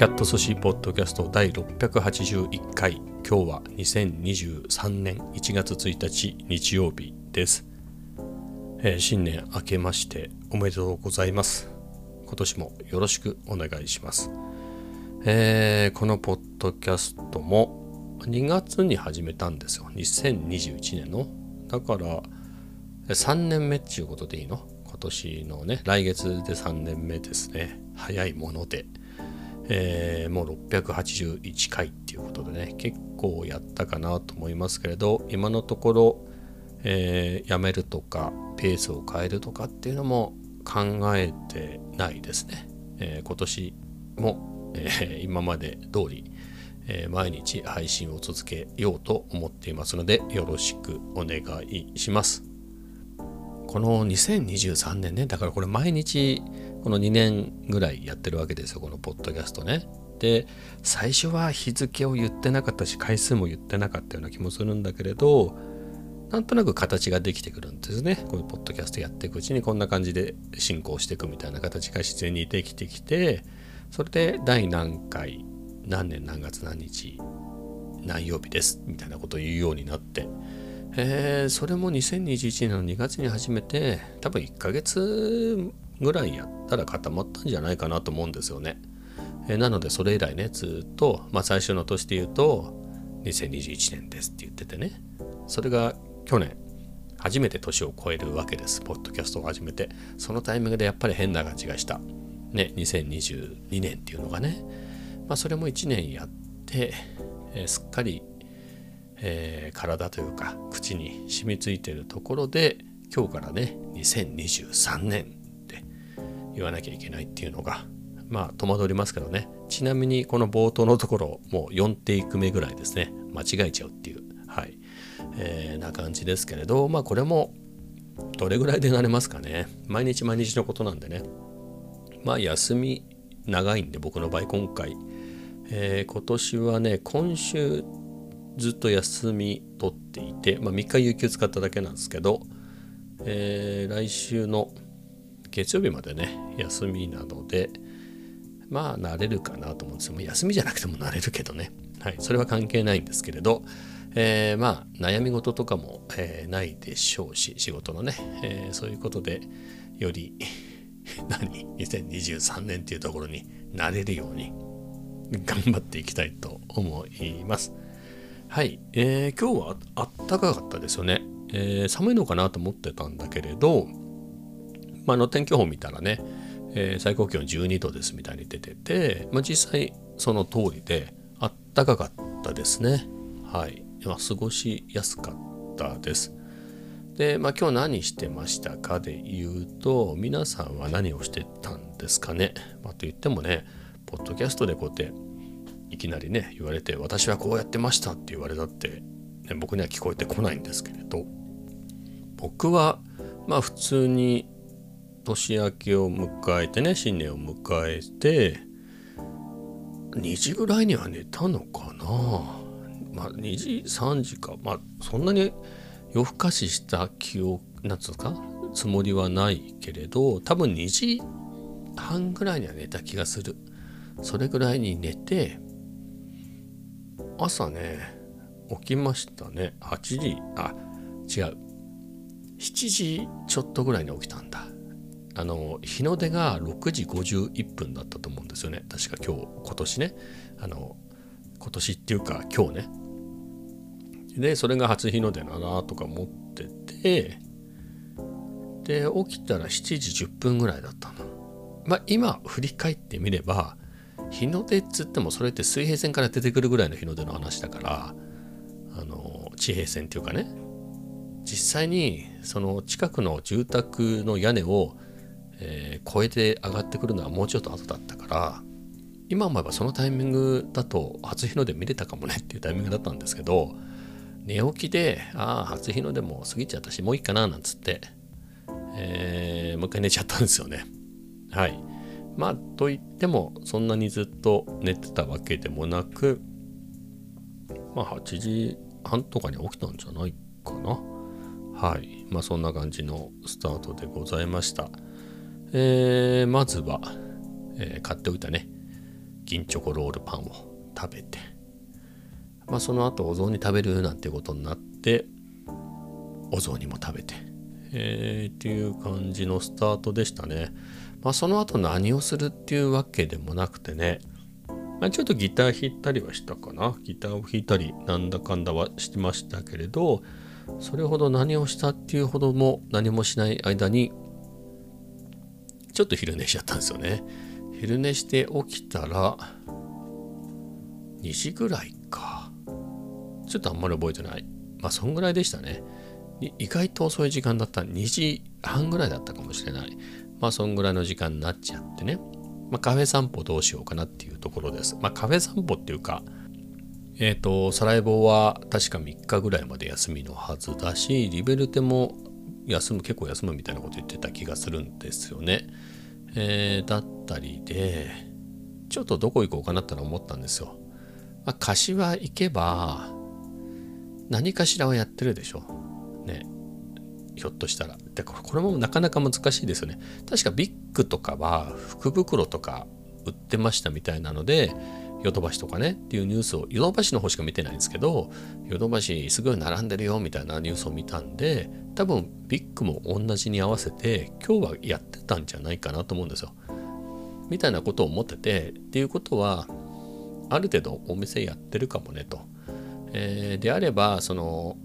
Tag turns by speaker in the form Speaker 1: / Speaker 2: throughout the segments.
Speaker 1: キャット寿司ポッドキャスト第681回。今日は2023年1月1日日曜日です、えー、新年明けましておめでとうございます。今年もよろしくお願いします、えー、このポッドキャストも2月に始めたんですよ。2021年の。だから3年目っていうことでいいの？今年のね来月で3年目ですね。早いもので。えー、もう681回っていうことでね結構やったかなと思いますけれど今のところ、えー、やめるとかペースを変えるとかっていうのも考えてないですね、えー、今年も、え今まで通り、え毎日配信を続けようと思っていますのでよろしくお願いします。この2023年ねだからこれ毎日この2年ぐらいやってるわけですよこのポッドキャストね。で最初は日付を言ってなかったし回数も言ってなかったような気もするんだけれどなんとなく形ができてくるんですね。こういうポッドキャストやっていくうちにこんな感じで進行していくみたいな形が自然にできてきてそれで第何回何年何月何日何曜日ですみたいなことを言うようになってえー、それも2021年の2月に始めて多分1ヶ月ぐらいやったら固まったんじゃないかなと思うんですよね。えー、なのでそれ以来ねずっと、まあ、最初の年で言うと2021年ですって言っててね。それが去年初めて年を超えるわけです。ポッドキャストを始めて。そのタイミングでやっぱり変な感じがした。ね2022年っていうのがね。まあそれも1年やって、えー、すっかり、えー、体というか口に染みついてるところで今日からね2023年って言わなきゃいけないっていうのがまあ戸惑りますけどね。ちなみにこの冒頭のところもう4テイク目ぐらいですね。間違えちゃうっていうはい、えー、な感じですけれどまあこれもどれぐらいでなれますかね。毎日毎日のことなんでね。まあ休み長いんで僕の場合今回、えー、今年はね今週ずっと休み取っていて、まあ、3日有給使っただけなんですけど、えー、来週の月曜日までね休みなのでまあ慣れるかなと思うんですよ。休みじゃなくても慣れるけどね。はいそれは関係ないんですけれど、えー、まあ悩み事とかも、えー、ないでしょうし仕事のね、えー、そういうことでより 何？2023年っていうところに慣れるように頑張っていきたいと思います。はい、えー、今日はあったかかったですよね、えー、寒いのかなと思ってたんだけれどまあ、の天気予報見たらね、えー、最高気温12度ですみたいに出てて、まあ、実際その通りであったかかったですね。はい。まあ、過ごしやすかったです。で、まあ、今日何してましたかで言うと、皆さんは何をしてたんですかね。まあ、と言ってもね、ポッドキャストでこうやっていきなりね、言われて、私はこうやってましたって言われたって、ね、僕には聞こえてこないんですけれど、僕は、まあ普通に年明けを迎えてね新年を迎えて2時ぐらいには寝たのかな。まあ2時3時か。まあそんなに夜更かしした記憶なんつうかつもりはないけれど多分2時半ぐらいには寝た気がする。それぐらいに寝て朝ね起きましたね。8時あ違う。7時ちょっとぐらいに起きたんだ。あの日の出が6時51分だったと思うんですよね。確か今日今年ね。あの今年っていうか今日ね。でそれが初日の出だなとか思っててで起きたら7時10分ぐらいだったの。まあ今振り返ってみれば日の出っつってもそれって水平線から出てくるぐらいの日の出の話だからあの地平線っていうかね。実際にその近くの住宅の屋根をえー、超えて上がってくるのはもうちょっと後だったから今思えばそのタイミングだと初日の出見れたかもねっていうタイミングだったんですけど寝起きでああ初日の出も過ぎちゃったしもういいかななんつって、えー、もう一回寝ちゃったんですよね。はい。まあといってもそんなにずっと寝てたわけでもなくまあ8時半とかに起きたんじゃないかな。はい。まあそんな感じのスタートでございました。えー、まずは、えー、買っておいたね。銀チョコロールパンを食べて、まあ、その後お雑煮食べるなんてことになってお雑煮も食べて、えー、っていう感じのスタートでしたね。まあ、その後何をするっていうわけでもなくてね、まあ、ちょっとギター弾いたりはしたかな。ギターを弾いたりなんだかんだはしてましたけれど、それほど何をしたっていうほども何もしない間にちょっと昼寝しちゃったんですよね。昼寝して起きたら2時ぐらいか。ちょっとあんまり覚えてない。まあそんぐらいでしたね。意外と遅い時間だった2時半ぐらいだったかもしれない。まあそんぐらいの時間になっちゃってね。まあカフェ散歩どうしようかなっていうところです。まあカフェ散歩っていうか、えっ、ー、と、サラエボは確か3日ぐらいまで休みのはずだし、リベルテも休む、結構休むみたいなこと言ってた気がするんですよね。えー、だったりで、ちょっとどこ行こうかなって思ったんですよ。まあ、柏行けば、何かしらはやってるでしょ。ね。ひょっとしたら。これもなかなか難しいですよね。確かビッグとかは福袋とか売ってましたみたいなので、ヨドバシとかねっていうニュースをヨドバシの方しか見てないんですけどヨドバシすごい並んでるよみたいなニュースを見たんで多分ビッグも同じに合わせて今日はやってたんじゃないかなと思うんですよ。みたいなことを思っててっていうことはある程度お店やってるかもねと。えー、であればその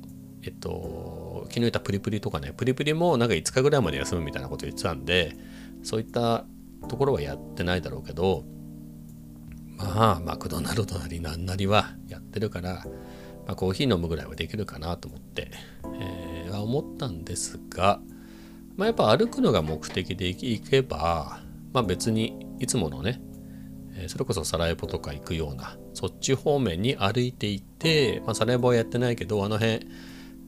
Speaker 1: えっと昨日言ったプリプリとかねプリプリもなんか5日ぐらいまで休むみたいなこと言ってたんでそういったところはやってないだろうけどまあマクドナルドなりなんなりはやってるから、まあ、コーヒー飲むぐらいはできるかなと思って、えー、思ったんですが、まあ、やっぱ歩くのが目的で行けば、まあ、別にいつものねそれこそサラエボとか行くようなそっち方面に歩いていて、まあ、サラエボはやってないけどあの辺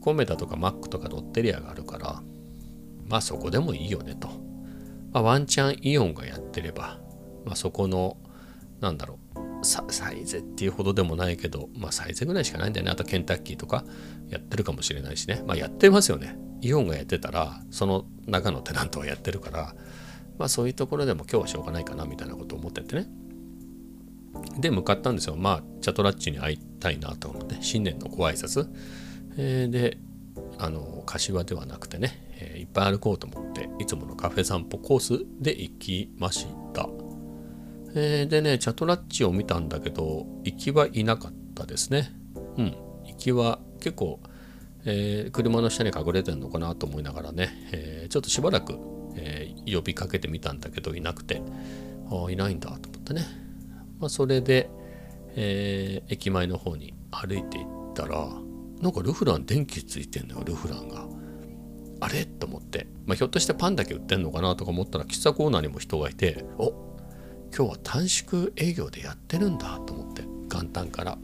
Speaker 1: コメダとかマックとかロッテリアがあるからまあそこでもいいよねと、まあ、ワンチャンイオンがやってれば、まあ、そこのなんだろうサイゼっていうほどでもないけど、まあサイゼぐらいしかないんだよね。あとケンタッキーとかやってるかもしれないしね。まあやってますよね。イオンがやってたら、その中のテナントはやってるから、まあそういうところでも今日はしょうがないかなみたいなことを思っててね。で、向かったんですよ。まあ、チャトラッチに会いたいなと思って、新年のご挨拶。え、で、あの、柏ではなくてね、え、いっぱい歩こうと思って、いつものカフェ散歩コースで行きました。え、でね、チャトラッチを見たんだけど、行きはいなかったですね。うん、行きは結構、えー、車の下に隠れてんのかなと思いながらね、えー、ちょっとしばらく、えー、呼びかけてみたんだけど、いなくて、ああ、いないんだと思ってね。まあ、それで、え、駅前の方に歩いていったら、なんかルフラン電気ついてんのよ、ルフランが。あれ？と思って、まあ、ひょっとしてパンだけ売ってんのかなとか思ったら喫茶コーナーにも人がいてお今日は短縮営業でやってるんだと思って元旦から。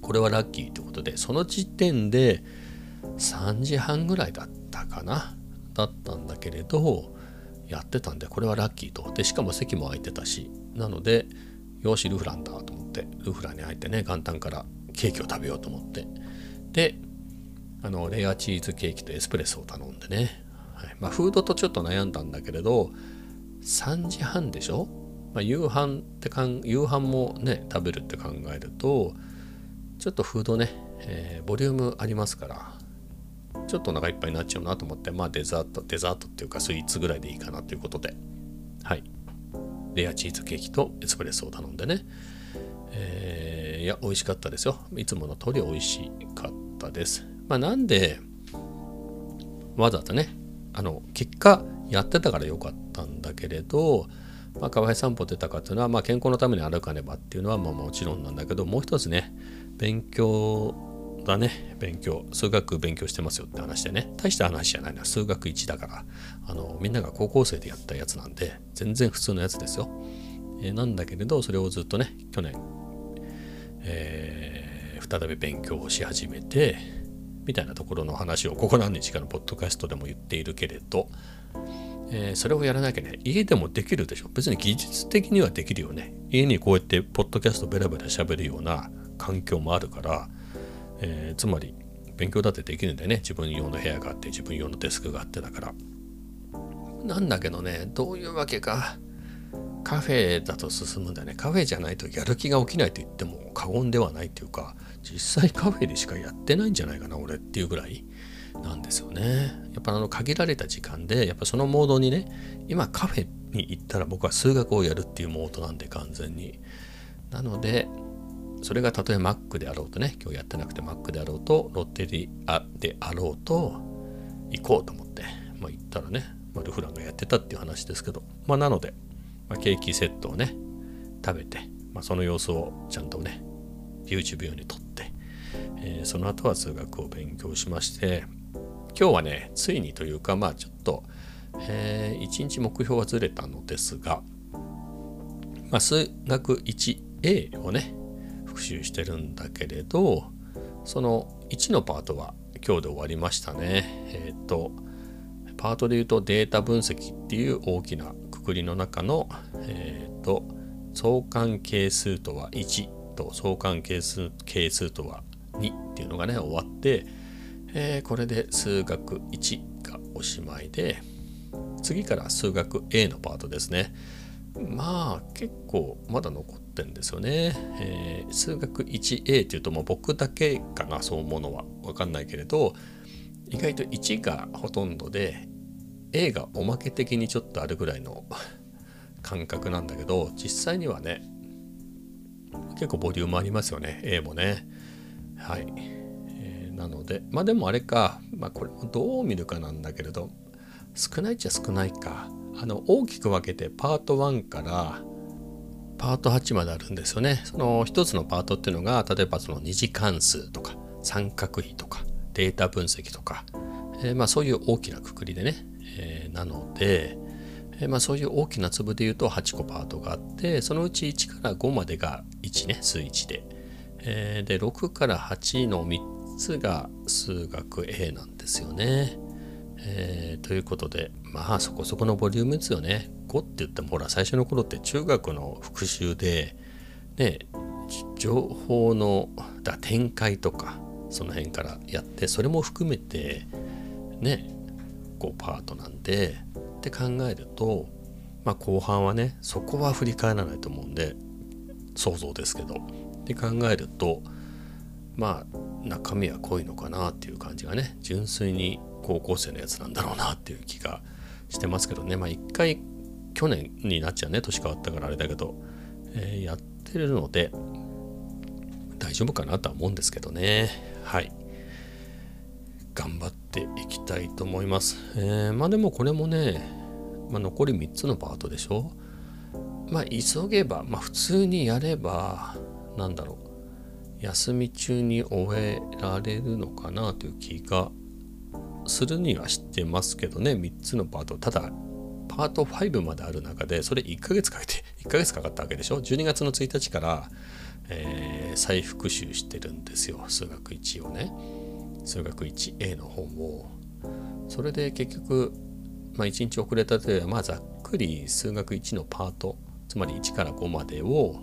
Speaker 1: これはラッキーってことでその時点で3時半ぐらいだったかな。だったんだけれどやってたんでこれはラッキーと。でしかも席も空いてたし。なのでよしルフランだと思ってルフランに入ってね元旦からケーキを食べようと思って。であのレアチーズケーキとエスプレッソを頼んでね、はい。まあ、フードとちょっと悩んだんだけれど3時半でしょ？まあ、夕飯ってかん夕飯もね食べるって考えるとちょっとフードね、えー、ボリュームありますからちょっとお腹いっぱいになっちゃうなと思ってまあデザートデザートっていうかスイーツぐらいでいいかなということで。はい。レアチーズケーキとエスプレッソを頼んでね、えー、いや美味しかったですよ。いつもの通り美味しかった。です。まあなんでわざわざねあの結果やってたからよかったんだけれどまあ、河合散歩出たかっていうのは、まあ、健康のために歩かねばっていうのはまあもちろんなんだけどもう一つね勉強だね勉強数学勉強してますよって話でね大した話じゃないの数学1だからあのみんなが高校生でやったやつなんで全然普通のやつですよ、えー、なんだけれどそれをずっとね去年、えー、再び勉強をし始めてみたいなところの話をここ何日かのポッドキャストでも言っているけれどえー、それをやらなきゃね、家でもできるでしょ。別に技術的にはできるよね。家にこうやってポッドキャストベラベラ喋るような環境もあるから、えー、つまり勉強だってできるんだよね。自分用の部屋があって、自分用のデスクがあってだから。なんだけどね、どういうわけか、カフェだと進むんだよね。カフェじゃないとやる気が起きないと言っても過言ではないっていうか実際カフェでしかやってないんじゃないかな俺っていうぐらいなんですよね。やっぱあの限られた時間でやっぱそのモードにね今カフェに行ったら僕は数学をやるっていうモードなんで完全に。なのでそれがたとえ Mac であろうとね今日やってなくて Mac であろうとロッテリアであろうと行こうと思って、まあ、行ったらね、まあ、ルフランがやってたっていう話ですけど。まあなので、まあ、ケーキセットをね食べて、まあ、その様子をちゃんとね YouTube 用に撮って、えー、その後は数学を勉強しまして今日はねついにというかまあちょっと、えー、1日目標はずれたのですが、まあ、数学 1A をね復習してるんだけれどその1のパートは今日で終わりましたね。えっ、ー、とパートで言うとデータ分析っていう大きなくくりの中の、えっ、ー、と相関係数とは1と相関係数係数とは2っていうのがね終わって、えー、これで数学1がおしまいで次から数学 A のパートですね。まあ結構まだ残ってんですよね。えー、数学 1A っていうともう僕だけかなそう思うのは分かんないけれど意外と1がほとんどで A がおまけ的にちょっとあるぐらいの感覚なんだけど実際にはね結構ボリュームありますよね A もね。はい。えー、なのでまあでもあれか、まあ、これもどう見るかなんだけれど少ないっちゃ少ないか。あの大きく分けてパート1からパート8まであるんですよね。その一つのパートっていうのが例えばその二次関数とか三角比とかデータ分析とか、えー、まあそういう大きなくくりでね、なので、え、まあそういう大きな粒で言うと8個パートがあってそのうち1から5までが1ね数1で、えー、で6から8の3つが数学 A なんですよね。えー、ということでまあそこそこのボリュームですよね。5って言ってもほら最初の頃って中学の復習でね情報のだ展開とかその辺からやってそれも含めてね5パートなんでって考えるとまあ後半はねそこは振り返らないと思うんで想像ですけどって考えるとまあ中身は濃いのかなっていう感じがね純粋に高校生のやつなんだろうなっていう気がしてますけどね。まあ一回去年になっちゃうね年変わったからあれだけど、えー、やってるので大丈夫かなとは思うんですけどね。はい。頑張ってていきたいと思います、えー、まあでもこれもね、まあ、残り3つのパートでしょ？まあ急げばまあ普通にやればなんだろう休み中に終えられるのかなという気がするにはしてますけどね。3つのパートただパート5まである中でそれ1ヶ月かけて 1ヶ月かかったわけでしょ？12月の1日から、えー、再復習してるんですよ数学1をね。数学 1A の本をそれで結局、まあ、1日遅れたというまあざっくり数学1のパートつまり1から5までを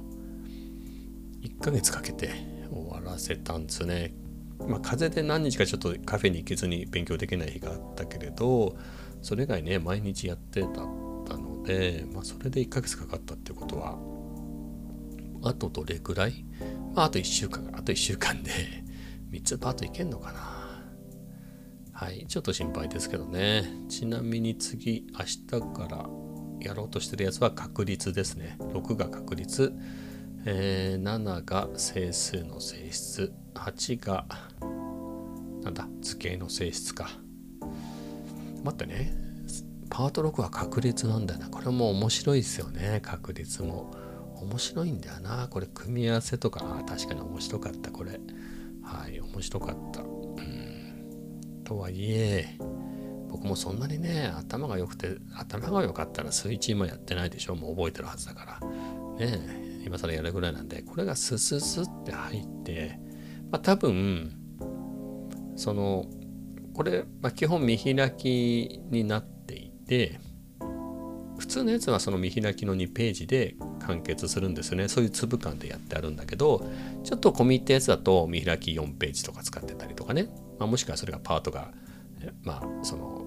Speaker 1: 1ヶ月かけて終わらせたんですね。まあ、風邪で何日かちょっとカフェに行けずに勉強できない日があったけれどそれ以外ね毎日やってたので、まあ、それで1ヶ月かかったってことはあとどれくらい、まあ、あと1週間あと1週間で3つパートいけんのかな。はいちょっと心配ですけどね。ちなみに次明日からやろうとしてるやつは確率ですね。6が確率。えー、7が整数の性質。8がなんだ図形の性質か。待ってね。パート6は確率なんだよな。これも面白いですよね。確率も。面白いんだよな。これ組み合わせとか。確かに面白かったこれ。はい面白かった。うん。とはいえ僕もそんなにね頭が良くて頭が良かったら数1もやってないでしょ。もう覚えてるはずだから。ね今更やるぐらいなんで。これがスススって入って、まあ、多分そのこれ、まあ、基本見開きになっていて普通のやつはその見開きの2ページで完結するんですよね。そういう粒感でやってあるんだけどちょっと込み入ったやつだと見開き4ページとか使ってたりとかね、まあ、もしくはそれがパートがまあその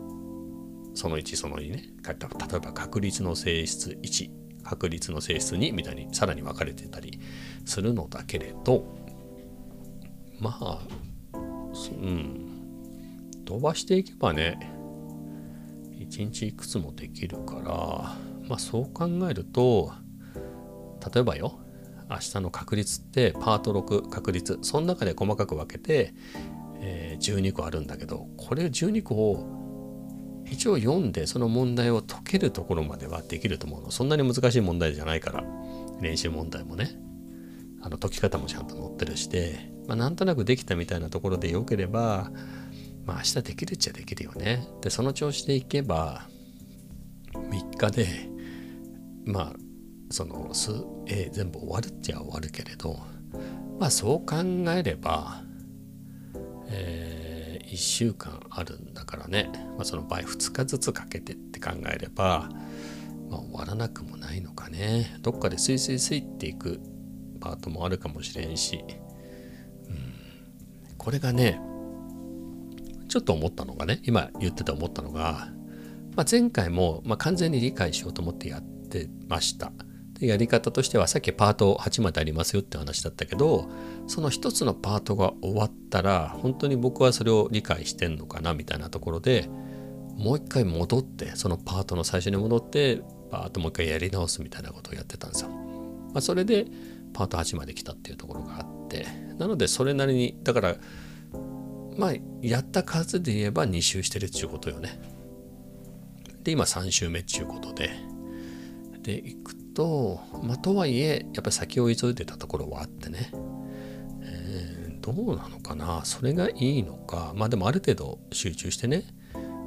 Speaker 1: その1その2ね例えば確率の性質1確率の性質にみたいにさらに分かれてたりするのだけれどまあうん。飛ばしていけばね1日いくつもできるからまあそう考えると例えばよ明日の確率ってパート6確率その中で細かく分けて、え、12個あるんだけどこれ12個を一応読んでその問題を解けるところまではできると思うの。そんなに難しい問題じゃないから練習問題もね。あの解き方もちゃんと載ってるしで、まあ、なんとなくできたみたいなところでよければまあ明日できるっちゃできるよね。でその調子でいけば3日でまあその数 A 全部終わるっちゃ終わるけれどまあそう考えれば、えー、1週間あるんだからね、まあ、その場合2日ずつかけてって考えれば、まあ、終わらなくもないのかね。どっかでスイスイスイっていくパートもあるかもしれんし、うん、これがねちょっと思ったのがね今言ってて思ったのが、まあ、前回も、まあ、完全に理解しようと思ってやってました。やり方としてはさっきパート8までありますよって話だったけどその一つのパートが終わったら本当に僕はそれを理解してんのかなみたいなところでもう一回戻ってそのパートの最初に戻ってパートもう一回やり直すみたいなことをやってたんですよ。まあ、それでパート8まで来たっていうところがあってなのでそれなりにだからまあやった数で言えば2周してるっていうことよね。で今3周目っていうことででいくと、まあ、とはいえやっぱり先を急いでたところはあってね、えー、どうなのかなそれがいいのか。まあでもある程度集中してね、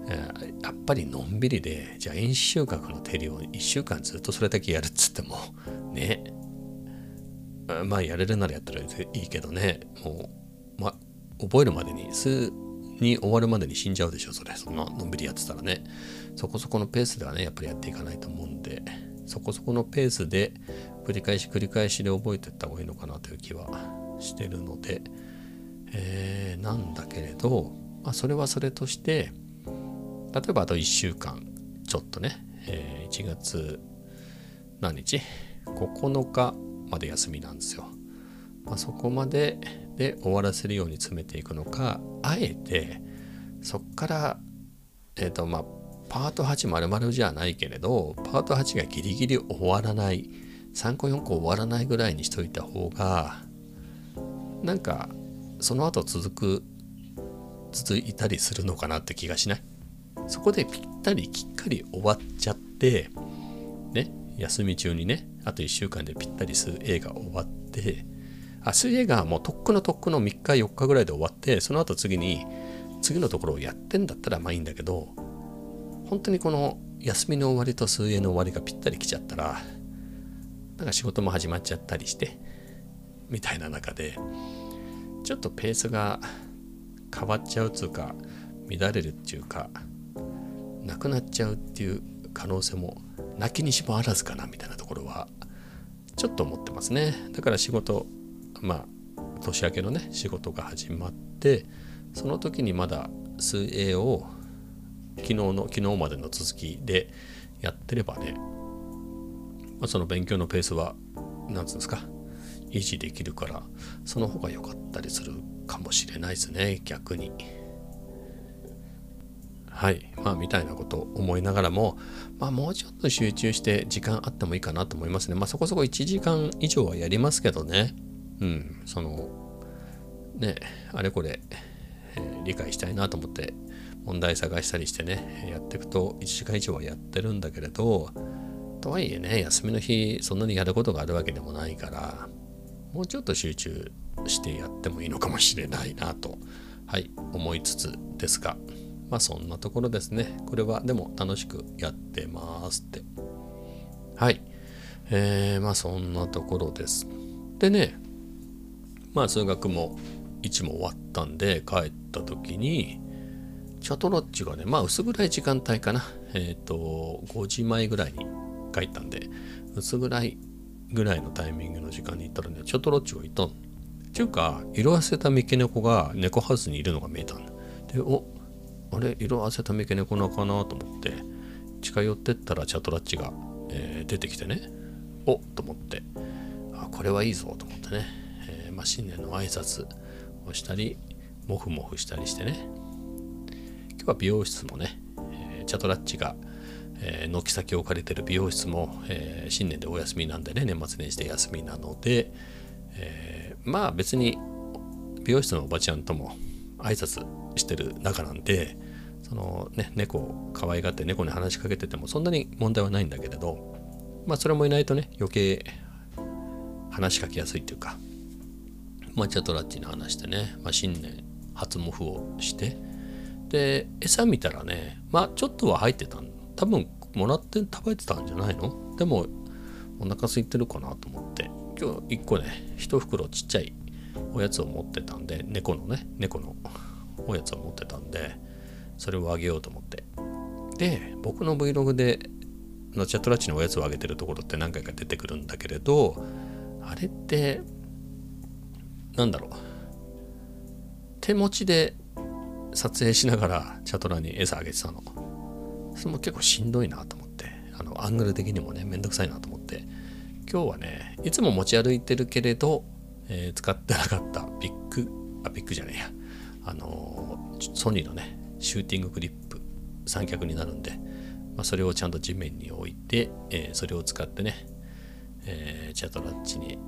Speaker 1: えー、やっぱりのんびりでじゃあ演習学の手理を1週間ずっとそれだけやるっつってもね。まあやれるならやったらいいけどね。もうまあ覚えるまでに数に終わるまでに死んじゃうでしょそれ。そんなのんびりやってたらね。そこそこのペースではねやっぱりやっていかないと思うんで。そこそこのペースで繰り返し繰り返しで覚えていった方がいいのかなという気はしてるので、えー、なんだけれど、まあ、それはそれとして例えばあと1週間ちょっとね、えー、1月何日 ?9 日まで休みなんですよ。まあ、そこまでで終わらせるように詰めていくのかあえてそっからえっ、ー、とまあパート8まるじゃないけれどパート8がギリギリ終わらない3個4個終わらないぐらいにしといた方がなんかその後続く続いたりするのかなって気がしない？そこでぴったりきっかり終わっちゃってね休み中にねあと1週間でぴったり数 A が終わってあ水泳がもうとっくのとっくの3日4日ぐらいで終わってその後次に次のところをやってんだったらまあいいんだけど本当にこの休みの終わりと水泳の終わりがぴったり来ちゃったらなんか仕事も始まっちゃったりしてみたいな中でちょっとペースが変わっちゃうっつうか乱れるっていうかなくなっちゃうっていう可能性もなきにしもあらずかなみたいなところはちょっと思ってますね。だから仕事まあ年明けのね仕事が始まってその時にまだ水泳を昨日の昨日までの続きでやってればね、まあ、その勉強のペースは何つうんですか維持できるからその方が良かったりするかもしれないですね逆に。はいまあみたいなことを思いながらも、まあ、もうちょっと集中して時間あってもいいかなと思いますね。まあそこそこ1時間以上はやりますけどね。うん、そのねあれこれ、え、理解したいなと思って問題探したりしてねやっていくと1時間以上はやってるんだけれどとはいえね休みの日そんなにやることがあるわけでもないからもうちょっと集中してやってもいいのかもしれないなとはい思いつつですがまあそんなところですね。これはでも楽しくやってますって。はい。えー、まあそんなところです。でねまあ数学も1も終わったんで帰った時にチャトロッチがね、まあ薄暗い時間帯かな。えっ、ー、と、5時前ぐらいに帰ったんで、薄暗いぐらいのタイミングの時間に行ったらね、チャトロッチがいたん。っていうか、色あせた三毛猫が猫ハウスにいるのが見えたんだ。で、おあれ、色あせた三毛猫なのかなと思って、近寄ってったらチャトラッチが、えー、出てきてね、おと思ってあこれはいいぞと思ってね、えー、まあ、新年の挨拶をしたりモフモフしたりしてね今日は美容室もね、え、チャトラッチがえー、軒先を置かれてる美容室も、えー、新年でお休みなんでね年末年始で休みなので、えー、まあ別に美容室のおばちゃんとも挨拶してる中なんでそのね猫を可愛がって猫に話しかけててもそんなに問題はないんだけれどまあそれもいないとね余計話しかけやすいっていうかまあチャトラッチに話してね、まあ、新年初モフをしてで餌見たらねまあちょっとは入ってた多分もらって食べてたんじゃないの？でもお腹空いてるかなと思って。今日1個ね1袋ちっちゃいおやつを持ってたんで猫のね猫のおやつを持ってたんでそれをあげようと思って。で僕の Vlog でのチャットラッチのおやつをあげてるところって何回か出てくるんだけれどあれってなんだろう。手持ちで撮影しながらチャトラに餌あげてたの。それも結構しんどいなと思って。あのアングル的にもねめんどくさいなと思って。今日はねいつも持ち歩いてるけれど、えー、使ってなかった。ビッグ。あビッグじゃねえや。あのー、ソニーのねシューティングクリップ。三脚になるんで、まあ、それをちゃんと地面に置いて、えー、それを使ってね、え、チャトラッチに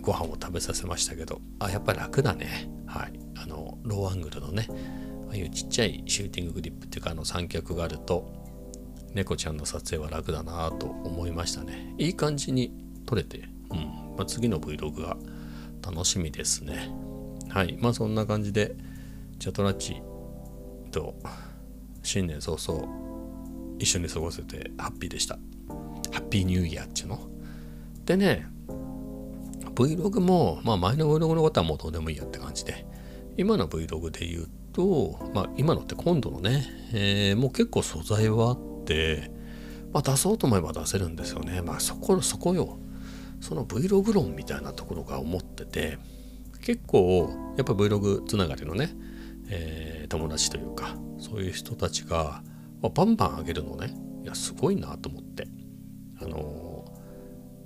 Speaker 1: ご飯を食べさせましたけど。あやっぱり楽だね。はい。あのローアングルのねあいうちっちゃいシューティンググリップっていうかあの三脚があると猫ちゃんの撮影は楽だなと思いましたね。いい感じに撮れて、うん。まあ、次の Vlog が楽しみですね。はい。まあそんな感じでチャトラッチと新年早々一緒に過ごせてハッピーでした。ハッピーニューイヤーっちゅうの？でね Vlog も、まあ、前の Vlog のことはもうどうでもいいやって感じで今の Vlog で言うと、まあ、今のって今度のね、えー、もう結構素材はあって、まあ、出そうと思えば出せるんですよね。まあそこそこよ。その Vlog 論みたいなところが思ってて結構やっぱ Vlog つながりのね、えー、友達というかそういう人たちが、まあ、バンバン上げるのねいやすごいなと思ってあの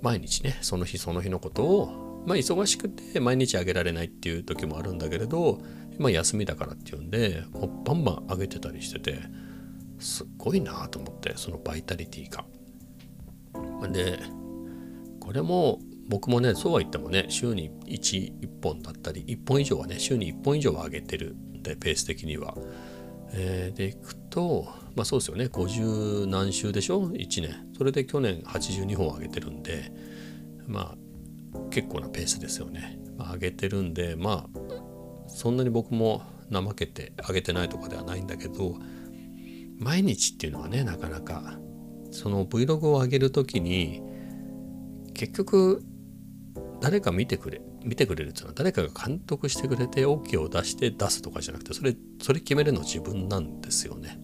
Speaker 1: ー、毎日ねその日その日のことをまあ忙しくて毎日あげられないっていう時もあるんだけれどまあ休みだからっていうんでもうバンバン上げてたりしててすっごいなと思ってそのバイタリティが。でこれも僕もねそうは言ってもね週に 1, 1本だったり1本以上はね週に1本以上は上げてるんでペース的には。えー、でいくとまあそうですよね50何週でしょ？1年それで去年82本上げてるんでまあ結構なペースですよね。まあ、上げてるんでまあそんなに僕も怠けて上げてないとかではないんだけど毎日っていうのはねなかなかその Vlog を上げる時に結局誰か見てくれ見てくれるっていうのは誰かが監督してくれて OK を出して出すとかじゃなくてそれそれ決めるの自分なんですよね。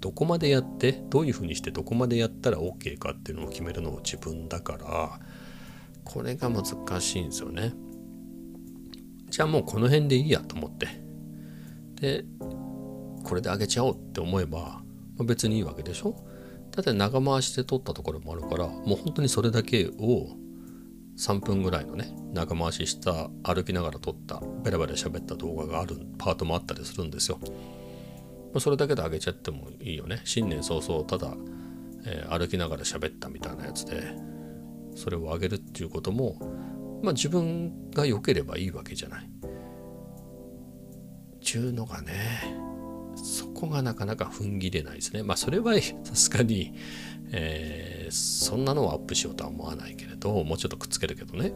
Speaker 1: どこまでやってどういうふうにしてどこまでやったら OK かっていうのを決めるのも自分だからこれが難しいんですよね。じゃあもうこの辺でいいやと思ってでこれであげちゃおうって思えば、まあ、別にいいわけでしょ？だって長回しで撮ったところもあるからもう本当にそれだけを3分ぐらいのね長回しした歩きながら撮ったベラベラ喋った動画があるパートもあったりするんですよ。まあ、それだけであげちゃってもいいよね。新年早々ただ、えー、歩きながら喋ったみたいなやつでそれをあげるっていうこともまあ自分が良ければいいわけじゃない。ちゅうのがねそこがなかなか踏ん切れないですね。まあそれはさすがに、えー、そんなのをアップしようとは思わないけれどもうちょっとくっつけるけどね。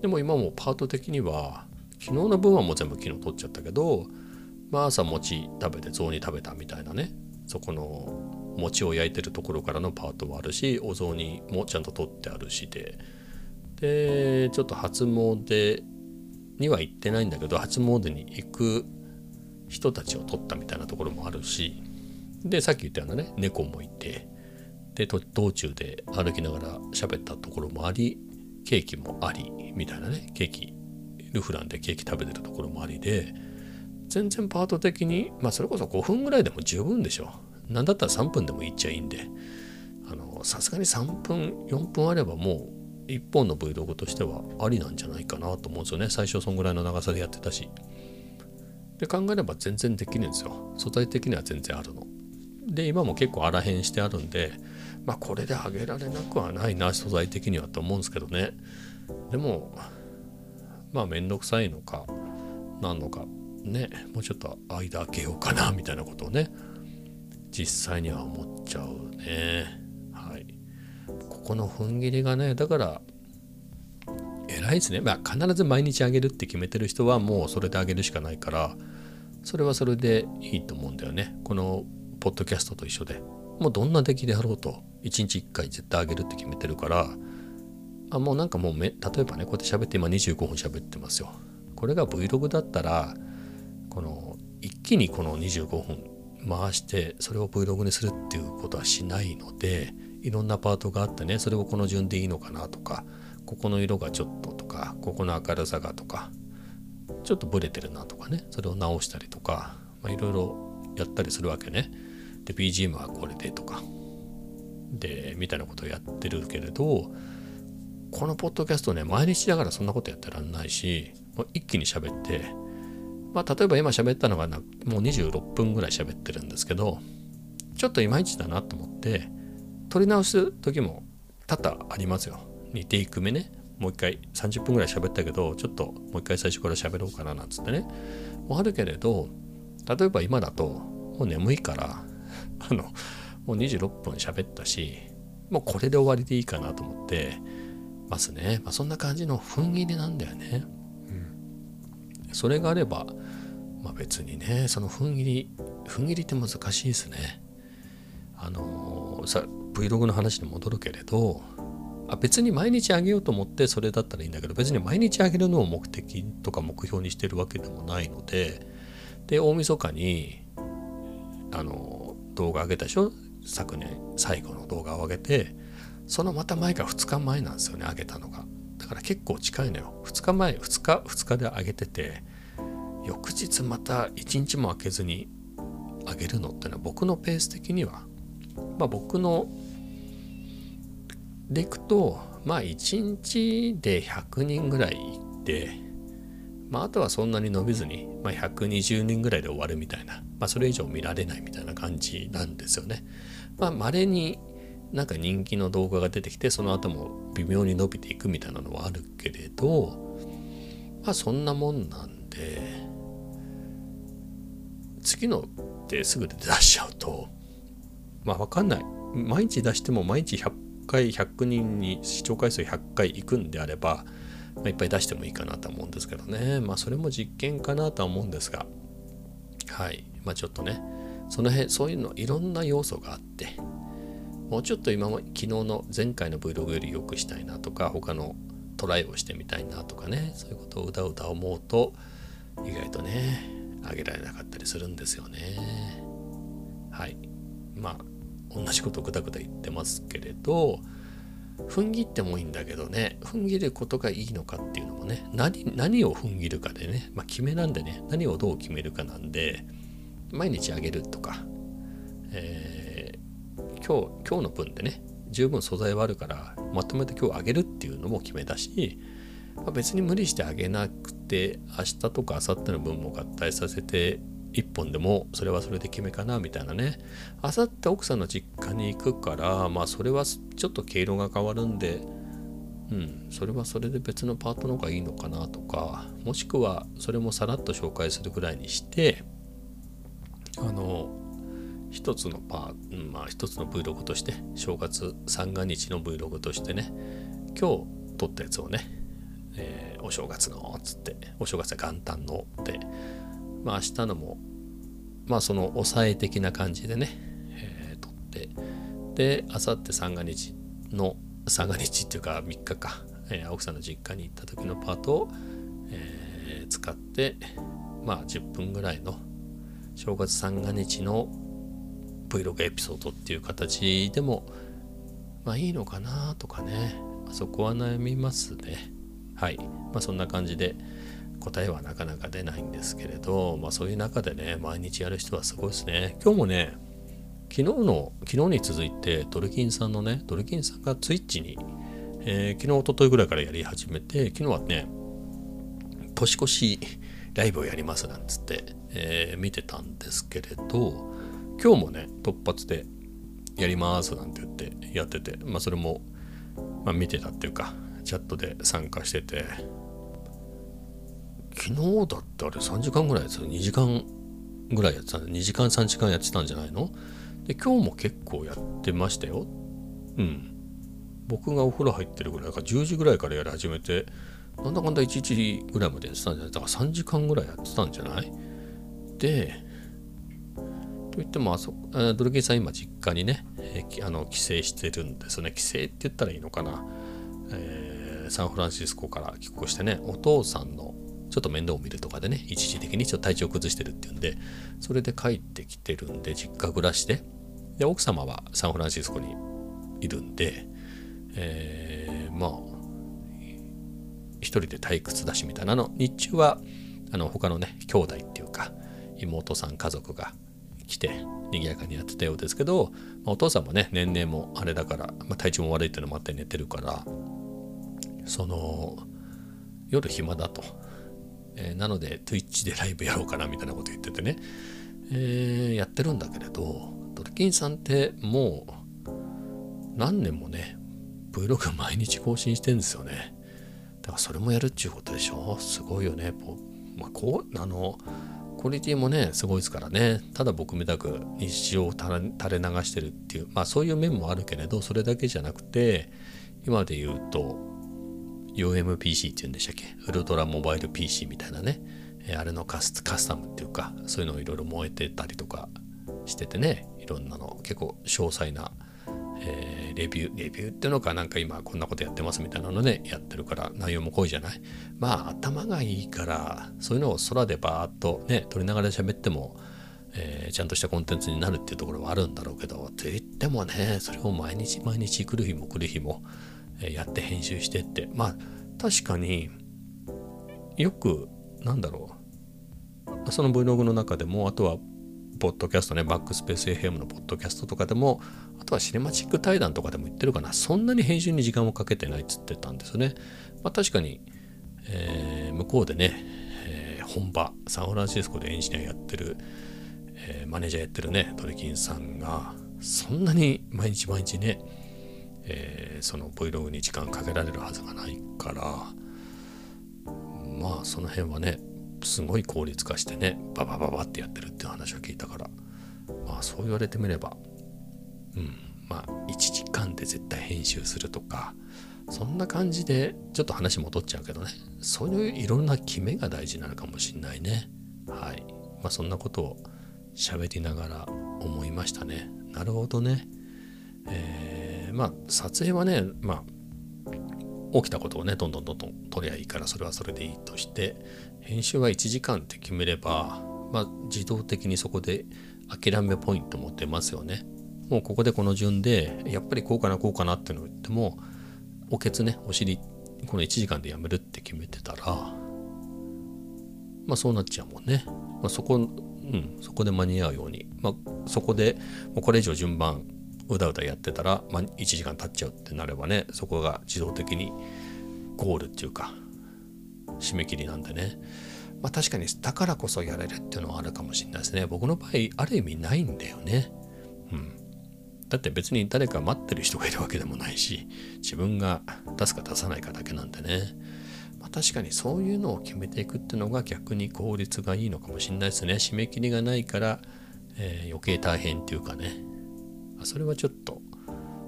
Speaker 1: でも今もパート的には昨日の分はもう全部昨日取っちゃったけど、まあ、朝餅食べて雑煮食べたみたいなねそこの餅を焼いてるところからのパートもあるしお雑煮もちゃんと取ってあるしででちょっと初詣には行ってないんだけど初詣に行く人たちを撮ったみたいなところもあるしでさっき言ったようなね猫もいてで道中で歩きながら喋ったところもありケーキもありみたいなねケーキルフランでケーキ食べてるところもありで全然パート的にまあそれこそ5分ぐらいでも十分でしょ。何だったら3分でもいっちゃいいんであのさすがに3分4分あればもう1本の Vlog としてはありなんじゃないかなと思うんですよね。最初そんぐらいの長さでやってたし。で考えれば全然できるんですよ。素材的には全然あるの。で今も結構荒編してあるんでまあこれで上げられなくはないな素材的にはと思うんですけどね。でもまあ面倒くさいのかなのかねもうちょっと間開けようかなみたいなことをね実際には思っちゃうね。ここの踏ん切りがねだから偉いですね。まあ必ず毎日あげるって決めてる人はもうそれであげるしかないからそれはそれでいいと思うんだよね。このポッドキャストと一緒で。もうどんな出来であろうと1日1回絶対あげるって決めてるからあもうなんかもうめ例えばねこうやって喋って今25分喋ってますよ。これが Vlog だったらこの一気にこの25分回してそれを Vlog にするっていうことはしないのでいろんなパートがあってねそれをこの順でいいのかなとかここの色がちょっととかここの明るさがとかちょっとブレてるなとかねそれを直したりとかいろいろやったりするわけね。で BGM はこれでとか。でみたいなことをやってるけれどこのポッドキャストね毎日だからそんなことやってらんないしもう一気に喋ってまあ例えば今喋ったのがもう26分ぐらい喋ってるんですけどちょっといまいちだなと思って撮り直す時も多々ありますよ。2テイク目ね。もう一回30分ぐらい喋ったけどちょっともう一回最初から喋ろうかななんつってね。もあるけれど例えば今だともう眠いから あのもう26分喋ったしもうこれで終わりでいいかなと思ってますね、まあ、そんな感じの踏ん切りなんだよね、うん、それがあれば、まあ、別にねその踏ん切り踏ん切りって難しいですね。あのー、さ Vlog の話に戻るけれどあ別に毎日あげようと思ってそれだったらいいんだけど別に毎日あげるのを目的とか目標にしてるわけでもないのでで大晦日にあの動画上げたでしょ？昨年最後の動画を上げてそのまた前が2日前なんですよね上げたのが。だから結構近いのよ。2日前2日2日で上げてて翌日また1日も空けずに上げるのってのは僕のペース的にはまあ僕のでいくとまあ1日で100人ぐらいいってまああとはそんなに伸びずに、まあ、120人ぐらいで終わるみたいな、まあ、それ以上見られないみたいな感じなんですよね。まあ稀になんか人気の動画が出てきてその後も微妙に伸びていくみたいなのはあるけれどまあそんなもんなんで次のってすぐで出しちゃうとまあ分かんない。毎日出しても毎日100回100人に視聴回数100回いくんであれば、まあ、いっぱい出してもいいかなと思うんですけどね。まあそれも実験かなとは思うんですが。はい。まあちょっとね。その辺そういうのいろんな要素があって。もうちょっと今も昨日の前回の Vlog より良くしたいなとか他のトライをしてみたいなとかね。そういうことをうだうだ思うと意外とねあげられなかったりするんですよね。はい。まあ同じことぐだぐだ言ってますけれど踏ん切ってもいいんだけどね踏ん切ることがいいのかっていうのもね何何を踏ん切るかでね、まあ、決めなんでね何をどう決めるかなんで毎日あげるとか、えー今日今日の分でね十分素材はあるからまとめて今日あげるっていうのも決めたし、まあ、別に無理してあげなくて明日とか明後日の分も合体させて1本でもそれはそれで決めかなみたいなね。明後日奥さんの実家に行くからまあそれはちょっと毛色が変わるんでうんそれはそれで別のパートの方がいいのかなとかもしくはそれもさらっと紹介するぐらいにしてあの一つのパー、まあ一つの Vlog として正月三が日の Vlog としてね今日撮ったやつをね、えー、お正月のっつってお正月は元旦のってまあ明日のもまあその抑え的な感じでね、えー、撮ってで明後日三が日の三が日っていうか3日か、えー、奥さんの実家に行った時のパートを、えー、使ってまあ10分ぐらいの正月三が日の Vlog エピソードっていう形でもまあいいのかなとかねそこは悩みますね。はい。まあそんな感じで答えはなかなか出ないんですけれどまあそういう中でね毎日やる人はすごいですね。今日もね昨日の昨日に続いてドルキンさんのねドルキンさんがツイッチに、えー、昨日一昨日ぐらいからやり始めて昨日はね年越しライブをやりますなんつって、えー、見てたんですけれど今日もね突発でやりますなんて言ってやっててまあそれも、まあ、見てたっていうかチャットで参加してて昨日だってあれ3時間ぐらいやってた2時間ぐらいやってた2時間3時間やってたんじゃないの？で今日も結構やってましたよ。うん。僕がお風呂入ってるぐらいか10時ぐらいからやり始めてなんだかんだ1時ぐらいまでやってたんじゃない？だから3時間ぐらいやってたんじゃない？でといってもあそドルキンさん今実家にね、え、あの帰省してるんですね。帰省って言ったらいいのかな、えー、サンフランシスコから帰国してねお父さんのちょっと面倒を見るとかでね一時的にちょっと体調崩してるっていうんでそれで帰ってきてるんで実家暮らしてで奥様はサンフランシスコにいるんで、えー、まあ一人で退屈だしみたいなの。日中はあの他のね兄弟っていうか妹さん家族が来て賑やかにやってたようですけど、まあ、お父さんもね年齢もあれだから、まあ、体調も悪いっていうのもあって寝てるからその夜暇だと、えー、なので Twitch でライブやろうかなみたいなこと言っててね、えー、やってるんだけれどドルキンさんってもう何年もね Vlog 毎日更新してんですよね。だからそれもやるっちゅうことでしょ。すごいよね。まあ、こうあのクオリティもねすごいですからね。ただ僕みたく日常を垂れ流してるっていうまあそういう面もあるけれどそれだけじゃなくて今で言うと UMPC っていうんでしたっけ？ウルトラモバイル PC みたいなね。えあれのカスカスタムっていうかそういうのをいろいろ燃えてたりとかしててね。いろんなの結構詳細なえー、レビュー、レビューっていうのかなんか今こんなことやってますみたいなのね、やってるから内容も濃いじゃない？まあ頭がいいから、そういうのを空でバーッとね、撮りながら喋っても、えー、ちゃんとしたコンテンツになるっていうところはあるんだろうけど、と言ってもね、それを毎日毎日来る日も来る日も、やって編集してって、まあ確かによく、なんだろう、その Vlog の中でも、あとはポッドキャストね、バックスペース FM のポッドキャストとかでも、あとはシネマチック対談とかでも言ってるかな、そんなに編集に時間をかけてないっつってたんですよね。まあ確かに、えー、向こうでね、えー、本場、サンフランシスコでエンジニアやってる、えー、マネージャーやってるね、トリキンさんが、そんなに毎日毎日ね、えー、その Vlog に時間かけられるはずがないから、まあその辺はね、すごい効率化してねババババってやってるっていう話を聞いたからまあそう言われてみればうんまあ1時間で絶対編集するとかそんな感じでちょっと話戻っちゃうけどねそういういろんな決めが大事なのかもしんないね。はい。まあそんなことを喋りながら思いましたね。なるほどね。えー、まあ撮影はねまあ起きたことをねどんどんどんどん撮りゃいいからそれはそれでいいとして編集は1時間って決めれば、まあ、自動的にそこで諦めポイントも出ますよね。もうここでこの順でやっぱりこうかなこうかなっていうのを言ってもおけつねお尻この1時間でやめるって決めてたらまあそうなっちゃうもんね。まあ、そこ、うん、そこで間に合うように、まあ、そこでもうこれ以上順番うだうだやってたら、まあ、1時間経っちゃうってなればねそこが自動的にゴールっていうか締め切りなんでね。まあ確かにだからこそやれるっていうのはあるかもしれないですね。僕の場合ある意味ないんだよね。うん。だって別に誰か待ってる人がいるわけでもないし自分が出すか出さないかだけなんでね。まあ、確かにそういうのを決めていくっていうのが逆に効率がいいのかもしれないですね。締め切りがないから、えー、余計大変っていうかね。それはちょっと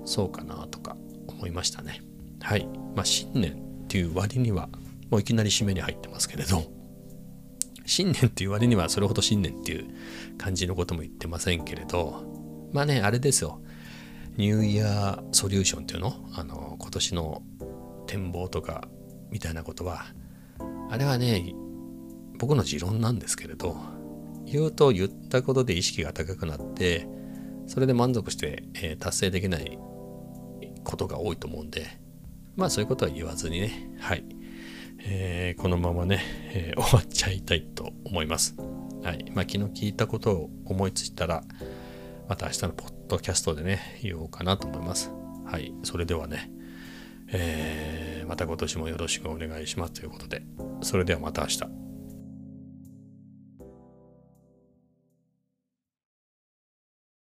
Speaker 1: そうかなとか思いましたね。はい。まあ新年っていう割にはもういきなり締めに入ってますけれど。新年っていう割にはそれほど新年っていう感じのことも言ってませんけれど。まあねあれですよ。ニューイヤーソリューションっていうの？あの今年の展望とかみたいなことは。あれはね僕の持論なんですけれど。言うと言ったことで意識が高くなってそれで満足して、えー、達成できないことが多いと思うんでまあそういうことは言わずにねはいえー、このままね、えー、終わっちゃいたいと思います。はい。まあ、昨日聞いたことを思いついたら、ままた明日のポッドキャストでね、言おうかなと思います。はい。それではね、えー、また今年もよろしくお願いしますということで、それではまた明日。